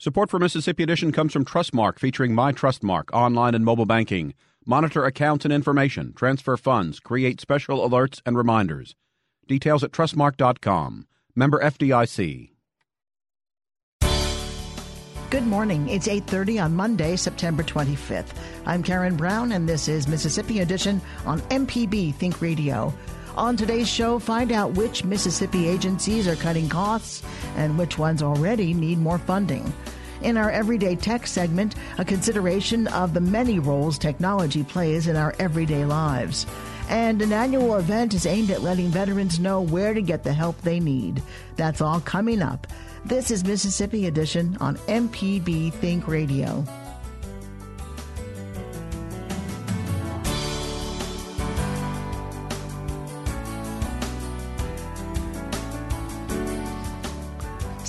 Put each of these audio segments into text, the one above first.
Support for Mississippi Edition comes from Trustmark, featuring My Trustmark, online and mobile banking. Monitor accounts and information, transfer funds, create special alerts and reminders. Details at trustmark.com. Member FDIC. Good morning. It's 8:30 on Monday, September 25th. I'm Karen Brown and this is Mississippi Edition on MPB Think Radio. On today's show, find out which Mississippi agencies are cutting costs and which ones already need more funding. In our Everyday Tech segment, a consideration of the many roles technology plays in our everyday lives. And an annual event is aimed at letting veterans know where to get the help they need. That's all coming up. This is Mississippi Edition on MPB Think Radio.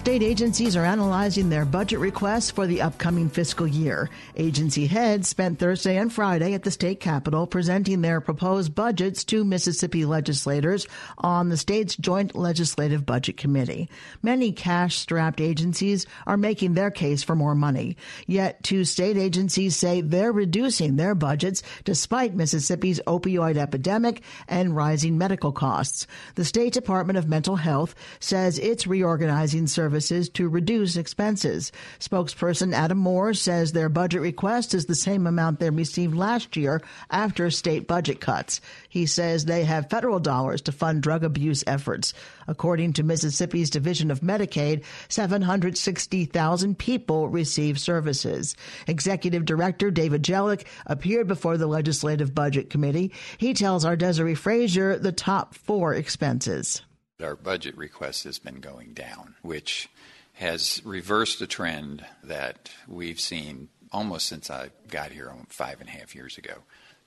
State agencies are analyzing their budget requests for the upcoming fiscal year. Agency heads spent Thursday and Friday at the state capitol presenting their proposed budgets to Mississippi legislators on the state's Joint Legislative Budget Committee. Many cash strapped agencies are making their case for more money. Yet two state agencies say they're reducing their budgets despite Mississippi's opioid epidemic and rising medical costs. The State Department of Mental Health says it's reorganizing services services to reduce expenses. Spokesperson Adam Moore says their budget request is the same amount they received last year after state budget cuts. He says they have federal dollars to fund drug abuse efforts. According to Mississippi's Division of Medicaid, 760,000 people receive services. Executive Director David Dzielak appeared before the Legislative Budget Committee. He tells our Desare Frazier the top four expenses. Our budget request has been going down, which has reversed a trend that we've seen almost since I got here five and a half years ago.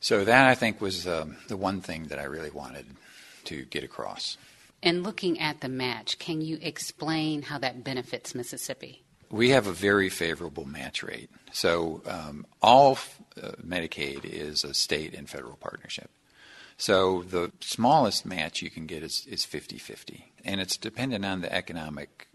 So, that I think was um, the one thing that I really wanted to get across. And looking at the match, can you explain how that benefits Mississippi? We have a very favorable match rate. So, um, all uh, Medicaid is a state and federal partnership. So the smallest match you can get is, is 50-50, and it's dependent on the economic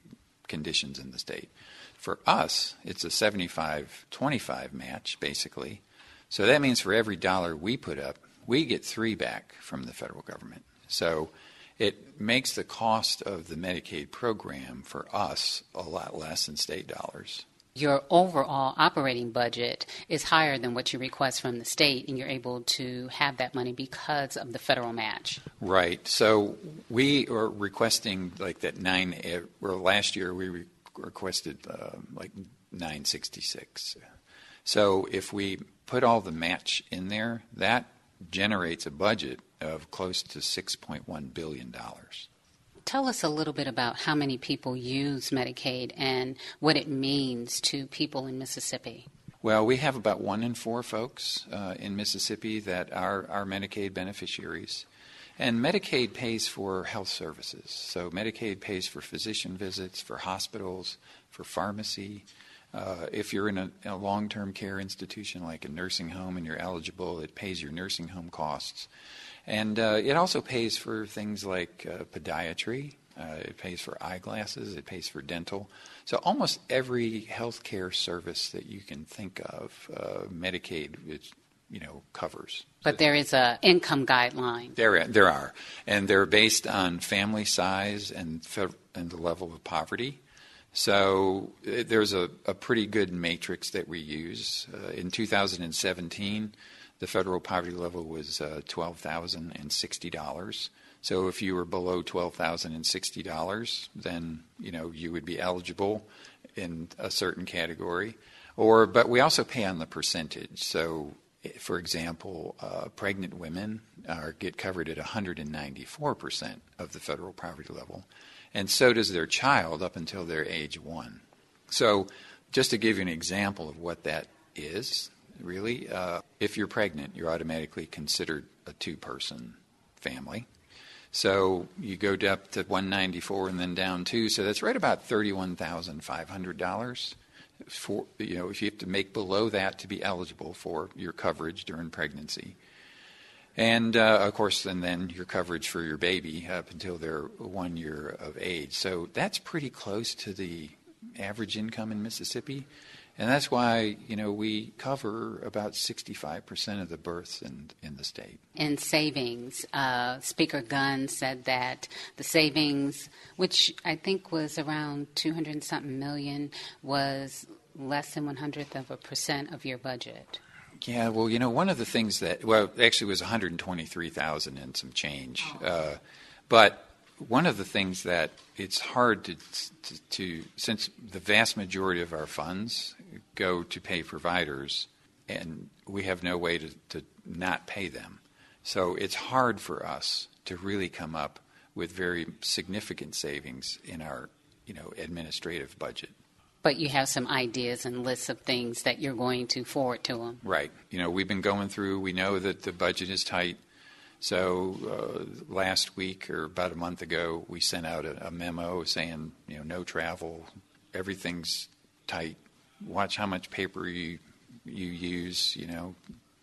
conditions in the state. For us, it's a 75-25 match, basically. So that means for every dollar we put up, we get three back from the federal government. So it makes the cost of the Medicaid program for us a lot less than state dollars your overall operating budget is higher than what you request from the state, and you're able to have that money because of the federal match. Right. So we are requesting like that nine. Or last year we re- requested uh, like 966. So if we put all the match in there, that generates a budget of close to 6.1 billion dollars. Tell us a little bit about how many people use Medicaid and what it means to people in Mississippi. Well, we have about one in four folks uh, in Mississippi that are, are Medicaid beneficiaries. And Medicaid pays for health services. So Medicaid pays for physician visits, for hospitals, for pharmacy. Uh, if you're in a, a long term care institution like a nursing home and you're eligible, it pays your nursing home costs. And uh, it also pays for things like uh, podiatry, uh, it pays for eyeglasses, it pays for dental. So almost every healthcare service that you can think of, uh, Medicaid is, you know, covers. But there is a income guideline. There, there are, and they're based on family size and and the level of poverty. So uh, there's a, a pretty good matrix that we use. Uh, in 2017, the federal poverty level was uh, $12,060. So if you were below $12,060, then you know you would be eligible in a certain category. Or, but we also pay on the percentage. So, for example, uh, pregnant women are, get covered at 194% of the federal poverty level, and so does their child up until their age one. So, just to give you an example of what that is, really. Uh, if you're pregnant, you're automatically considered a two person family. So you go up to 194 and then down two. So that's right about $31,500 for you know if you have to make below that to be eligible for your coverage during pregnancy. And uh, of course, and then your coverage for your baby up until they're one year of age. So that's pretty close to the average income in Mississippi. And that's why, you know, we cover about 65% of the births in, in the state. In savings, uh, Speaker Gunn said that the savings, which I think was around 200 something million, was less than one hundredth of a percent of your budget. Yeah, well, you know, one of the things that, well, actually was 123,000 and some change. Uh, but one of the things that it's hard to, to, to, since the vast majority of our funds go to pay providers, and we have no way to, to not pay them. So it's hard for us to really come up with very significant savings in our, you know, administrative budget. But you have some ideas and lists of things that you're going to forward to them. Right. You know, we've been going through. We know that the budget is tight. So uh, last week or about a month ago, we sent out a, a, memo saying, you know, no travel, everything's tight. Watch how much paper you you use. You know,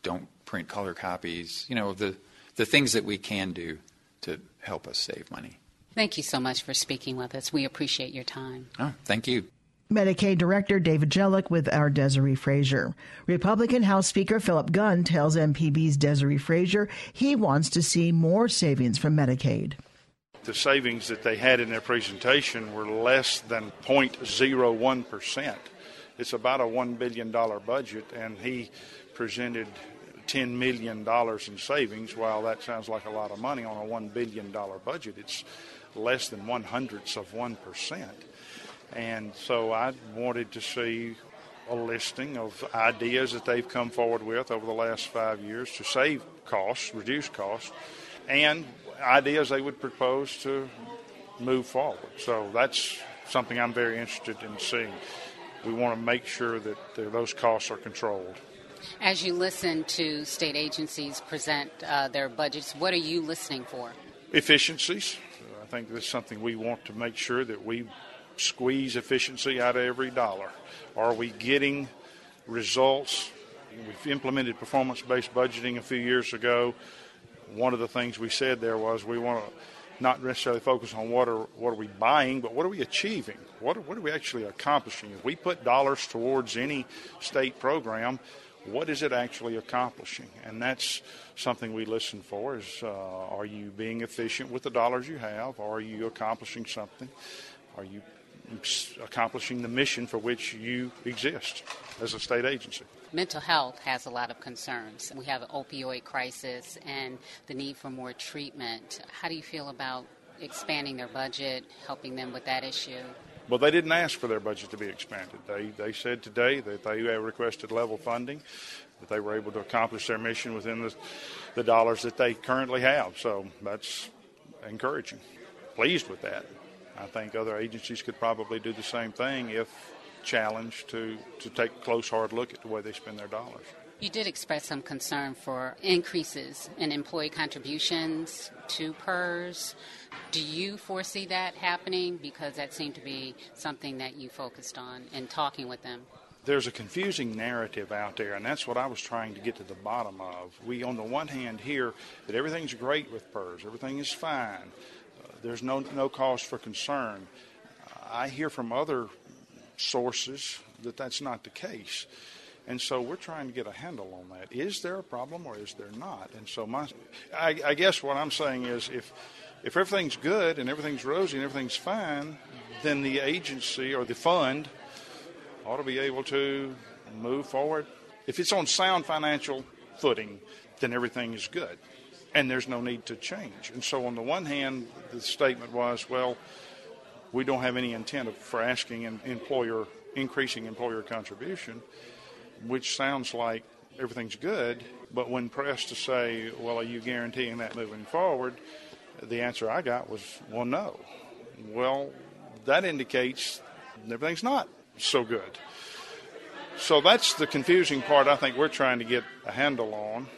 don't print color copies. You know, the the things that we can do to help us save money. Thank you so much for speaking with us. We appreciate your time. Oh, thank you. Medicaid Director David Dzielak with our Desare Frazier. Republican House Speaker Philip Gunn tells MPB's Desare Frazier he wants to see more savings from Medicaid. The savings that they had in their presentation were less than 0.01%. It's about a $1 billion budget, and he presented $10 million in savings. While that sounds like a lot of money on a $1 billion budget, it's less than one hundredths of 1%. And so I wanted to see a listing of ideas that they've come forward with over the last five years to save costs, reduce costs, and ideas they would propose to move forward. So that's something I'm very interested in seeing. We want to make sure that those costs are controlled. As you listen to state agencies present uh, their budgets, what are you listening for? Efficiencies. I think that's something we want to make sure that we squeeze efficiency out of every dollar? Are we getting results? We've implemented performance based budgeting a few years ago. One of the things we said there was we want to not necessarily focus on what are what are we buying, but what are we achieving? What are, what are we actually accomplishing? If we put dollars towards any state program, what is it actually accomplishing? And that's something we listen for: is uh, are you being efficient with the dollars you have? Are you accomplishing something? Are you accomplishing the mission for which you exist as a state agency. Mental health has a lot of concerns. We have an opioid crisis and the need for more treatment. How do you feel about expanding their budget, helping them with that issue? Well, they didn't ask for their budget to be expanded. They, they said today that they requested level funding, that they were able to accomplish their mission within the, the dollars that they currently have. So that's encouraging. Pleased with that. I think other agencies could probably do the same thing if challenged to, to take a close, hard look at the way they spend their dollars. You did express some concern for increases in employee contributions to PERS. Do you foresee that happening? Because that seemed to be something that you focused on in talking with them. There's a confusing narrative out there, and that's what I was trying to get to the bottom of. We, on the one hand, hear that everything's great with PERS, everything is fine uh, there's no, no cause for concern. I hear from other sources that that's not the case. And so we're trying to get a handle on that. Is there a problem or is there not? And so my, I, I guess what I'm saying is if, if everything's good and everything's rosy and everything's fine, then the agency or the fund ought to be able to move forward. If it's on sound financial footing, then everything is good and there's no need to change. And so, on the one hand, the statement was, well, we don't have any intent of, for asking an employer increasing employer contribution, which sounds like everything's good. But when pressed to say, well, are you guaranteeing that moving forward? The answer I got was, well, no. Well, that indicates everything's not so good. So that's the confusing part I think we're trying to get a handle on.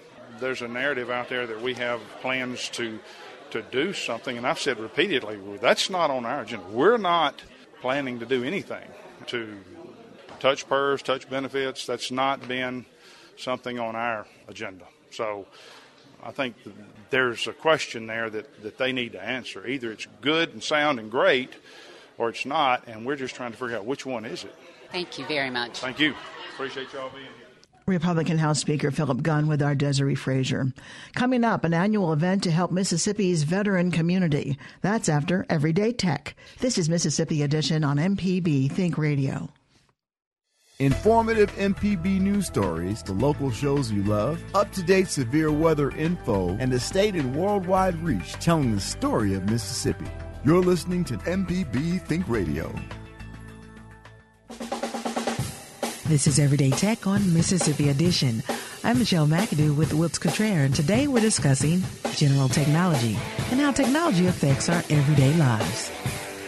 There's a narrative out there that we have plans to to do something, and I've said repeatedly, that's not on our agenda. We're not planning to do anything to touch PERS, touch benefits. That's not been something on our agenda. So I think there's a question there that, that they need to answer. Either it's good and sound and great, or it's not, and we're just trying to figure out which one is it. Thank you very much. Thank you. Appreciate y'all being here. Republican House Speaker Philip Gunn with our Desare Frazier. Coming up, an annual event to help Mississippi's veteran community. That's after Everyday Tech. This is Mississippi Edition on MPB Think Radio. Informative MPB news stories, the local shows you love, up to date severe weather info, and the state and worldwide reach telling the story of Mississippi. You're listening to MPB Think Radio. This is Everyday Tech on Mississippi Edition. I'm Michelle McAdoo with Wilts Cottrell, and today we're discussing general technology and how technology affects our everyday lives.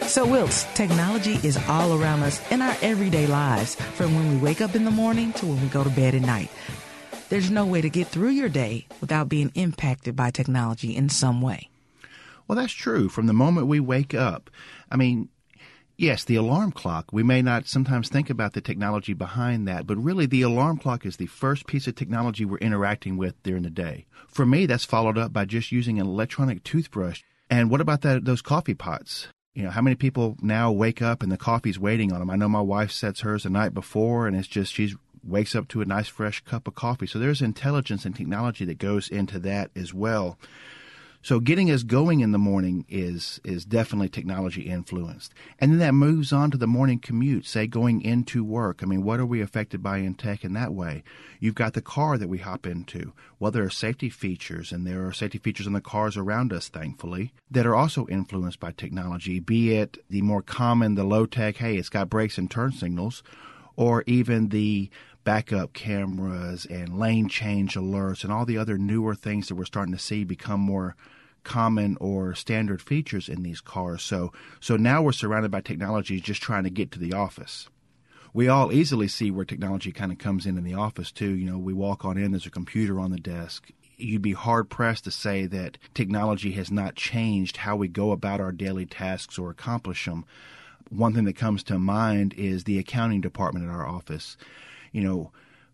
So, Wilts, technology is all around us in our everyday lives, from when we wake up in the morning to when we go to bed at night. There's no way to get through your day without being impacted by technology in some way. Well, that's true. From the moment we wake up, I mean, Yes, the alarm clock. We may not sometimes think about the technology behind that, but really the alarm clock is the first piece of technology we're interacting with during the day. For me, that's followed up by just using an electronic toothbrush. And what about that, those coffee pots? You know, how many people now wake up and the coffee's waiting on them? I know my wife sets hers the night before and it's just, she's wakes up to a nice fresh cup of coffee. So there's intelligence and technology that goes into that as well. So getting us going in the morning is is definitely technology influenced. And then that moves on to the morning commute, say going into work. I mean, what are we affected by in tech in that way? You've got the car that we hop into. Well, there are safety features and there are safety features in the cars around us, thankfully, that are also influenced by technology, be it the more common, the low tech, hey, it's got brakes and turn signals, or even the backup cameras and lane change alerts and all the other newer things that we're starting to see become more common or standard features in these cars. So so now we're surrounded by technology just trying to get to the office. We all easily see where technology kind of comes in in the office too. You know, we walk on in, there's a computer on the desk. You'd be hard pressed to say that technology has not changed how we go about our daily tasks or accomplish them. One thing that comes to mind is the accounting department at our office you know,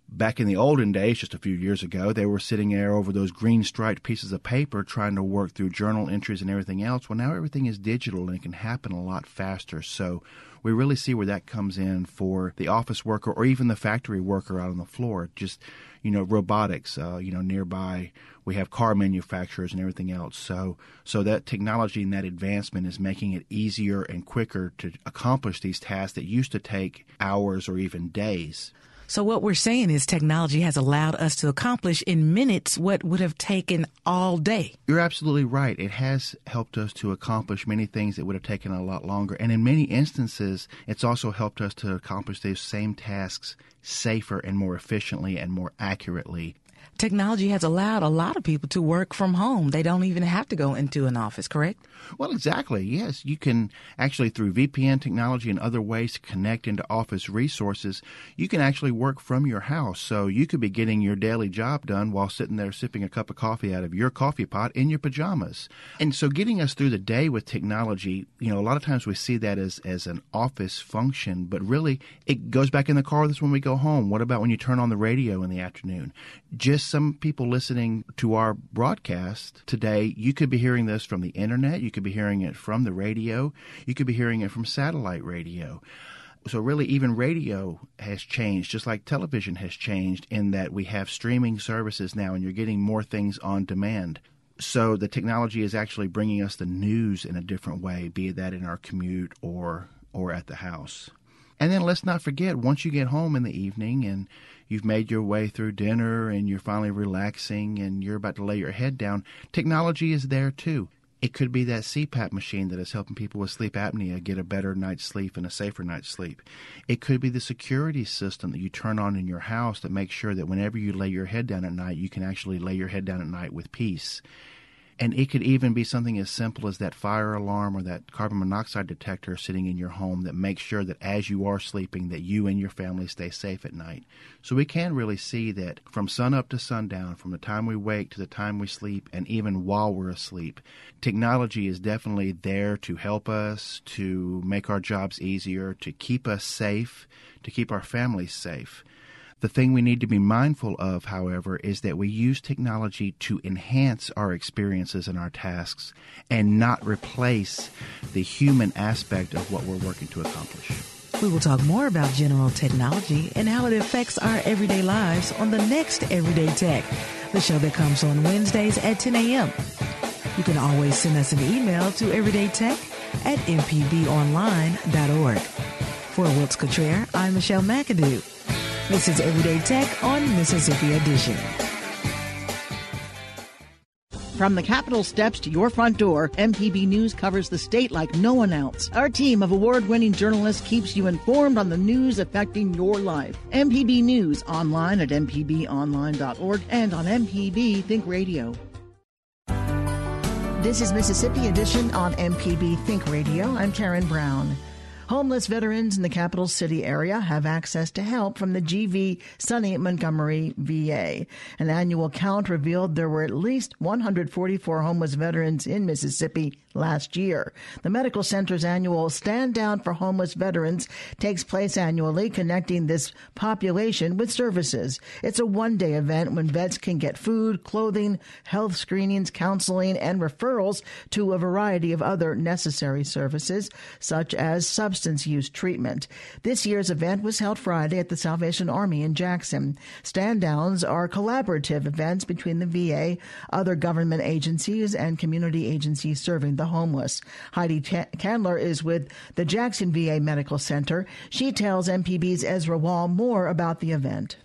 back in the olden days, just a few years ago, they were sitting there over those green striped pieces of paper trying to work through journal entries and everything else. Well, now everything is digital and it can happen a lot faster. So we really see where that comes in for the office worker or even the factory worker out on the floor. Just, you know, robotics, uh, you know, nearby we have car manufacturers and everything else. So, so that technology and that advancement is making it easier and quicker to accomplish these tasks that used to take hours or even days. So what we're saying is technology has allowed us to accomplish in minutes what would have taken all day. You're absolutely right. It has helped us to accomplish many things that would have taken a lot longer. And in many instances, it's also helped us to accomplish those same tasks safer and more efficiently and more accurately technology has allowed a lot of people to work from home. They don't even have to go into an office, correct? Well, exactly. Yes, you can actually through VPN technology and other ways to connect into office resources, you can actually work from your house. So you could be getting your daily job done while sitting there sipping a cup of coffee out of your coffee pot in your pajamas. And so getting us through the day with technology, you know, a lot of times we see that as as an office function, but really it goes back in the car with us when we go home. What about when you turn on the radio in the afternoon? Just some people listening to our broadcast today, you could be hearing this from the internet, you could be hearing it from the radio, you could be hearing it from satellite radio. So, really, even radio has changed, just like television has changed, in that we have streaming services now and you're getting more things on demand. So, the technology is actually bringing us the news in a different way, be that in our commute or, or at the house. And then let's not forget, once you get home in the evening and you've made your way through dinner and you're finally relaxing and you're about to lay your head down, technology is there too. It could be that CPAP machine that is helping people with sleep apnea get a better night's sleep and a safer night's sleep. It could be the security system that you turn on in your house that makes sure that whenever you lay your head down at night, you can actually lay your head down at night with peace. And it could even be something as simple as that fire alarm or that carbon monoxide detector sitting in your home that makes sure that as you are sleeping that you and your family stay safe at night. So we can really see that from sun up to sundown, from the time we wake to the time we sleep, and even while we're asleep, technology is definitely there to help us, to make our jobs easier, to keep us safe, to keep our families safe. The thing we need to be mindful of, however, is that we use technology to enhance our experiences and our tasks and not replace the human aspect of what we're working to accomplish. We will talk more about general technology and how it affects our everyday lives on the next Everyday Tech, the show that comes on Wednesdays at 10 a.m. You can always send us an email to everydaytech at mpbonline.org. For Wiltz Cottrell, I'm Michelle McAdoo. This is Everyday Tech on Mississippi Edition. From the Capitol steps to your front door, MPB News covers the state like no one else. Our team of award winning journalists keeps you informed on the news affecting your life. MPB News online at mpbonline.org and on MPB Think Radio. This is Mississippi Edition on MPB Think Radio. I'm Karen Brown. Homeless veterans in the capital city area have access to help from the GV Sonny Montgomery VA. An annual count revealed there were at least 144 homeless veterans in Mississippi last year. The medical center's annual Stand Down for Homeless Veterans takes place annually, connecting this population with services. It's a one day event when vets can get food, clothing, health screenings, counseling, and referrals to a variety of other necessary services, such as substance use treatment. This year's event was held Friday at the Salvation Army in Jackson. Stand downs are collaborative events between the VA, other government agencies, and community agencies serving the the homeless. Heidi Candler is with the Jackson VA Medical Center. She tells MPB's Ezra Wall more about the event.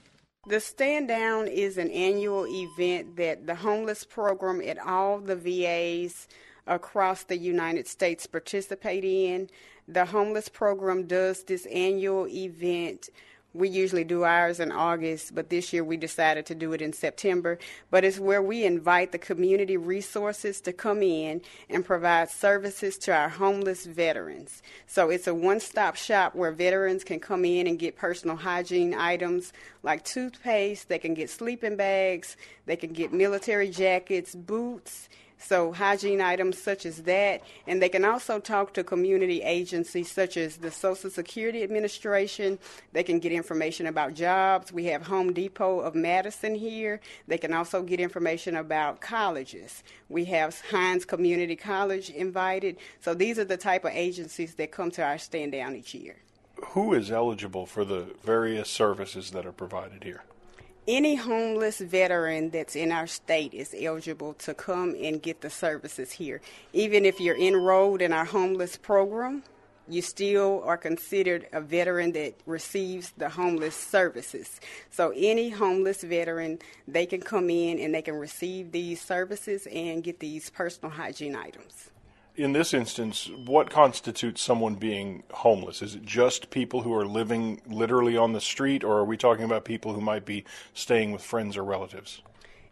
The Stand Down is an annual event that the homeless program at all the VAs across the United States participate in. The homeless program does this annual event we usually do ours in August, but this year we decided to do it in September. But it's where we invite the community resources to come in and provide services to our homeless veterans. So it's a one stop shop where veterans can come in and get personal hygiene items like toothpaste, they can get sleeping bags, they can get military jackets, boots so, hygiene items such as that, and they can also talk to community agencies such as the Social Security Administration. They can get information about jobs. We have Home Depot of Madison here. They can also get information about colleges. We have Hinds Community College invited. So, these are the type of agencies that come to our stand down each year. Who is eligible for the various services that are provided here? Any homeless veteran that's in our state is eligible to come and get the services here. Even if you're enrolled in our homeless program, you still are considered a veteran that receives the homeless services. So any homeless veteran, they can come in and they can receive these services and get these personal hygiene items in this instance, what constitutes someone being homeless? Is it just people who are living literally on the street, or are we talking about people who might be staying with friends or relatives?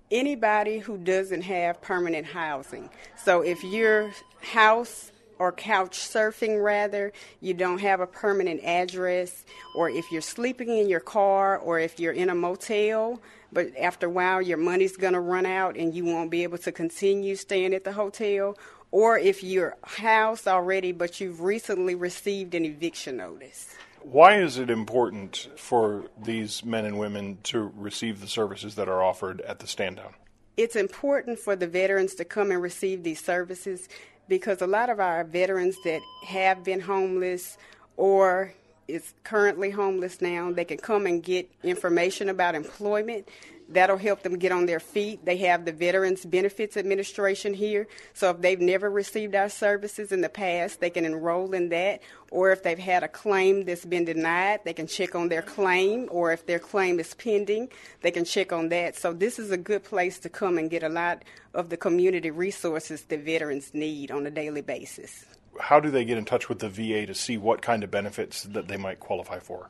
Anybody who doesn't have permanent housing. So if your house or couch surfing rather, you don't have a permanent address, or if you're sleeping in your car, or if you're in a motel, but after a while your money's going to run out and you won't be able to continue staying at the hotel, or if you're housed already but you've recently received an eviction notice. Why is it important for these men and women to receive the services that are offered at the stand down? It's important for the veterans to come and receive these services because a lot of our veterans that have been homeless or is currently homeless now, they can come and get information about employment That'll help them get on their feet. They have the Veterans Benefits Administration here. So if they've never received our services in the past, they can enroll in that. Or if they've had a claim that's been denied, they can check on their claim. Or if their claim is pending, they can check on that. So this is a good place to come and get a lot of the community resources that veterans need on a daily basis. How do they get in touch with the VA to see what kind of benefits that they might qualify for?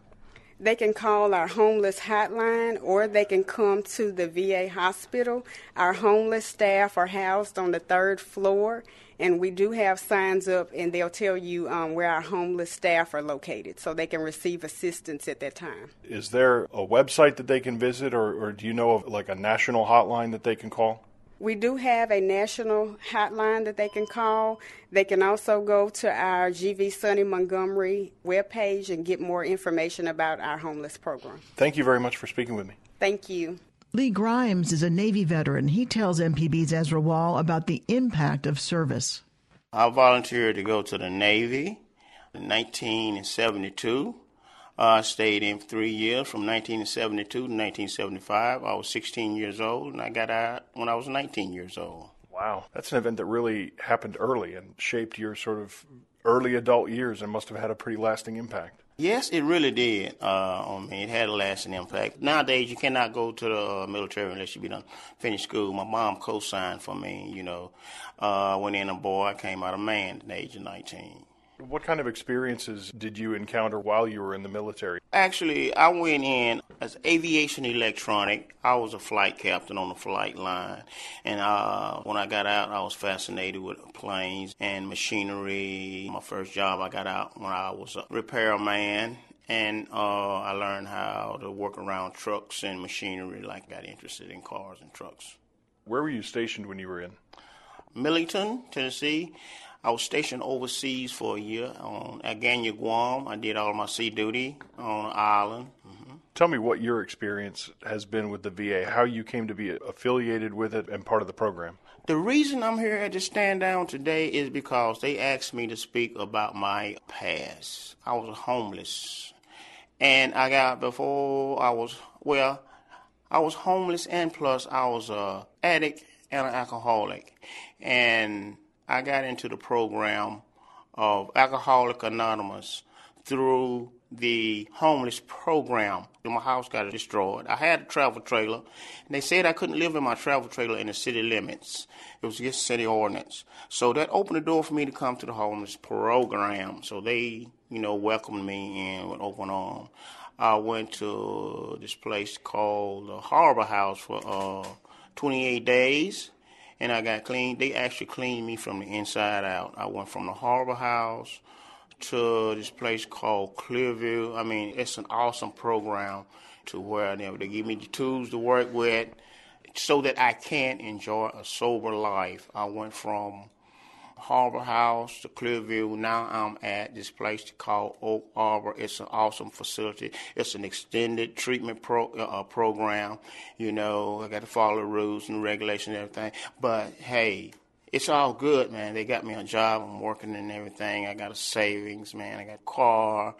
They can call our homeless hotline or they can come to the VA hospital. Our homeless staff are housed on the third floor, and we do have signs up, and they'll tell you um, where our homeless staff are located so they can receive assistance at that time. Is there a website that they can visit, or, or do you know of like a national hotline that they can call? We do have a national hotline that they can call. They can also go to our GV Sonny Montgomery webpage and get more information about our homeless program. Thank you very much for speaking with me. Thank you. Lee Grimes is a Navy veteran. He tells MPB's Ezra Wall about the impact of service. I volunteered to go to the Navy in 1972. I uh, stayed in three years from 1972 to 1975. I was 16 years old, and I got out when I was 19 years old. Wow, that's an event that really happened early and shaped your sort of early adult years and must have had a pretty lasting impact. Yes, it really did uh, on me. It had a lasting impact. Nowadays, you cannot go to the uh, military unless you be done finish school. My mom co-signed for me. You know, uh, went in a boy, I came out a man at the age of 19. What kind of experiences did you encounter while you were in the military? Actually, I went in as aviation electronic. I was a flight captain on the flight line. And uh, when I got out, I was fascinated with planes and machinery. My first job I got out when I was a repairman. And uh, I learned how to work around trucks and machinery, like got interested in cars and trucks. Where were you stationed when you were in? Millington, Tennessee. I was stationed overseas for a year on Agana, Guam. I did all my sea duty on the island. Mm-hmm. Tell me what your experience has been with the VA, how you came to be affiliated with it and part of the program. The reason I'm here at the stand down today is because they asked me to speak about my past. I was homeless. And I got, before I was, well, I was homeless and plus I was a addict and an alcoholic. And I got into the program of Alcoholic Anonymous through the homeless program. My house got destroyed. I had a travel trailer, and they said I couldn't live in my travel trailer in the city limits. It was against city ordinance. So that opened the door for me to come to the homeless program. So they, you know, welcomed me in with open arms. I went to this place called the Harbor House for uh, 28 days and I got clean. They actually cleaned me from the inside out. I went from the Harbor House to this place called Clearview. I mean, it's an awesome program to where they, they give me the tools to work with so that I can enjoy a sober life. I went from Harbor House to Clearview. Now I'm at this place called Oak Arbor. It's an awesome facility. It's an extended treatment pro, uh, program. You know, I got to follow the rules and regulations and everything. But hey, it's all good, man. They got me a job. I'm working and everything. I got a savings, man. I got a car.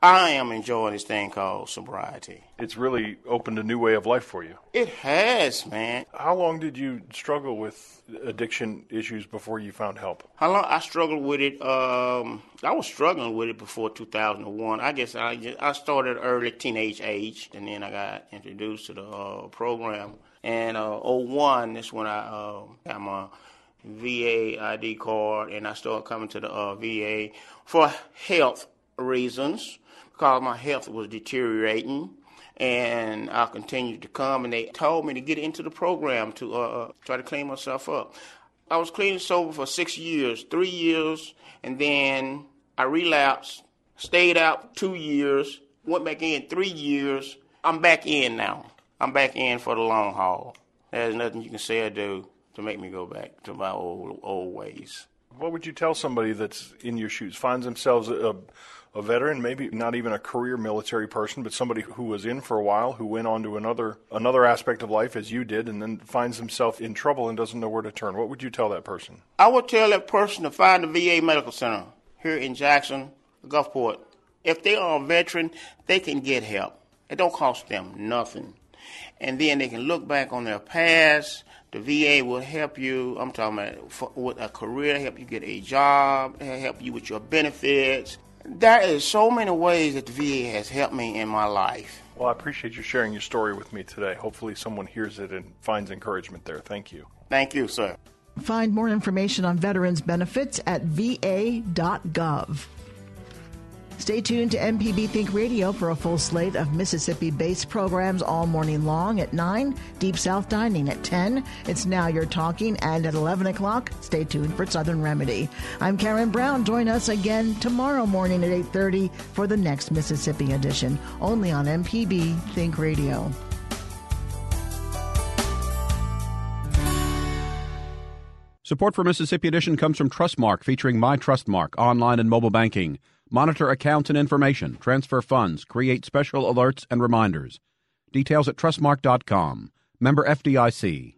I am enjoying this thing called sobriety. It's really opened a new way of life for you. It has, man. How long did you struggle with addiction issues before you found help? How long I struggled with it? Um, I was struggling with it before 2001. I guess I just, I started early teenage age, and then I got introduced to the uh, program. And uh, 01 is when I uh, got my VA ID card, and I started coming to the uh, VA for health reasons because my health was deteriorating. And I continued to come, and they told me to get into the program to uh, uh, try to clean myself up. I was clean and sober for six years, three years, and then I relapsed, stayed out two years, went back in three years. I'm back in now. I'm back in for the long haul. There's nothing you can say or do to make me go back to my old old ways. What would you tell somebody that's in your shoes, finds themselves a, a veteran, maybe not even a career military person, but somebody who was in for a while, who went on to another another aspect of life as you did, and then finds himself in trouble and doesn't know where to turn? What would you tell that person? I would tell that person to find the VA Medical Center here in Jackson, Gulfport. If they are a veteran, they can get help. It don't cost them nothing. And then they can look back on their past the VA will help you. I'm talking about for, with a career, help you get a job, help you with your benefits. There is so many ways that the VA has helped me in my life. Well, I appreciate you sharing your story with me today. Hopefully, someone hears it and finds encouragement there. Thank you. Thank you, sir. Find more information on veterans benefits at va.gov. Stay tuned to MPB Think Radio for a full slate of Mississippi based programs all morning long at 9, Deep South Dining at 10. It's Now You're Talking, and at 11 o'clock, stay tuned for Southern Remedy. I'm Karen Brown. Join us again tomorrow morning at 8.30 for the next Mississippi edition, only on MPB Think Radio. Support for Mississippi Edition comes from Trustmark, featuring My Trustmark online and mobile banking. Monitor accounts and information, transfer funds, create special alerts and reminders. Details at trustmark.com. Member FDIC.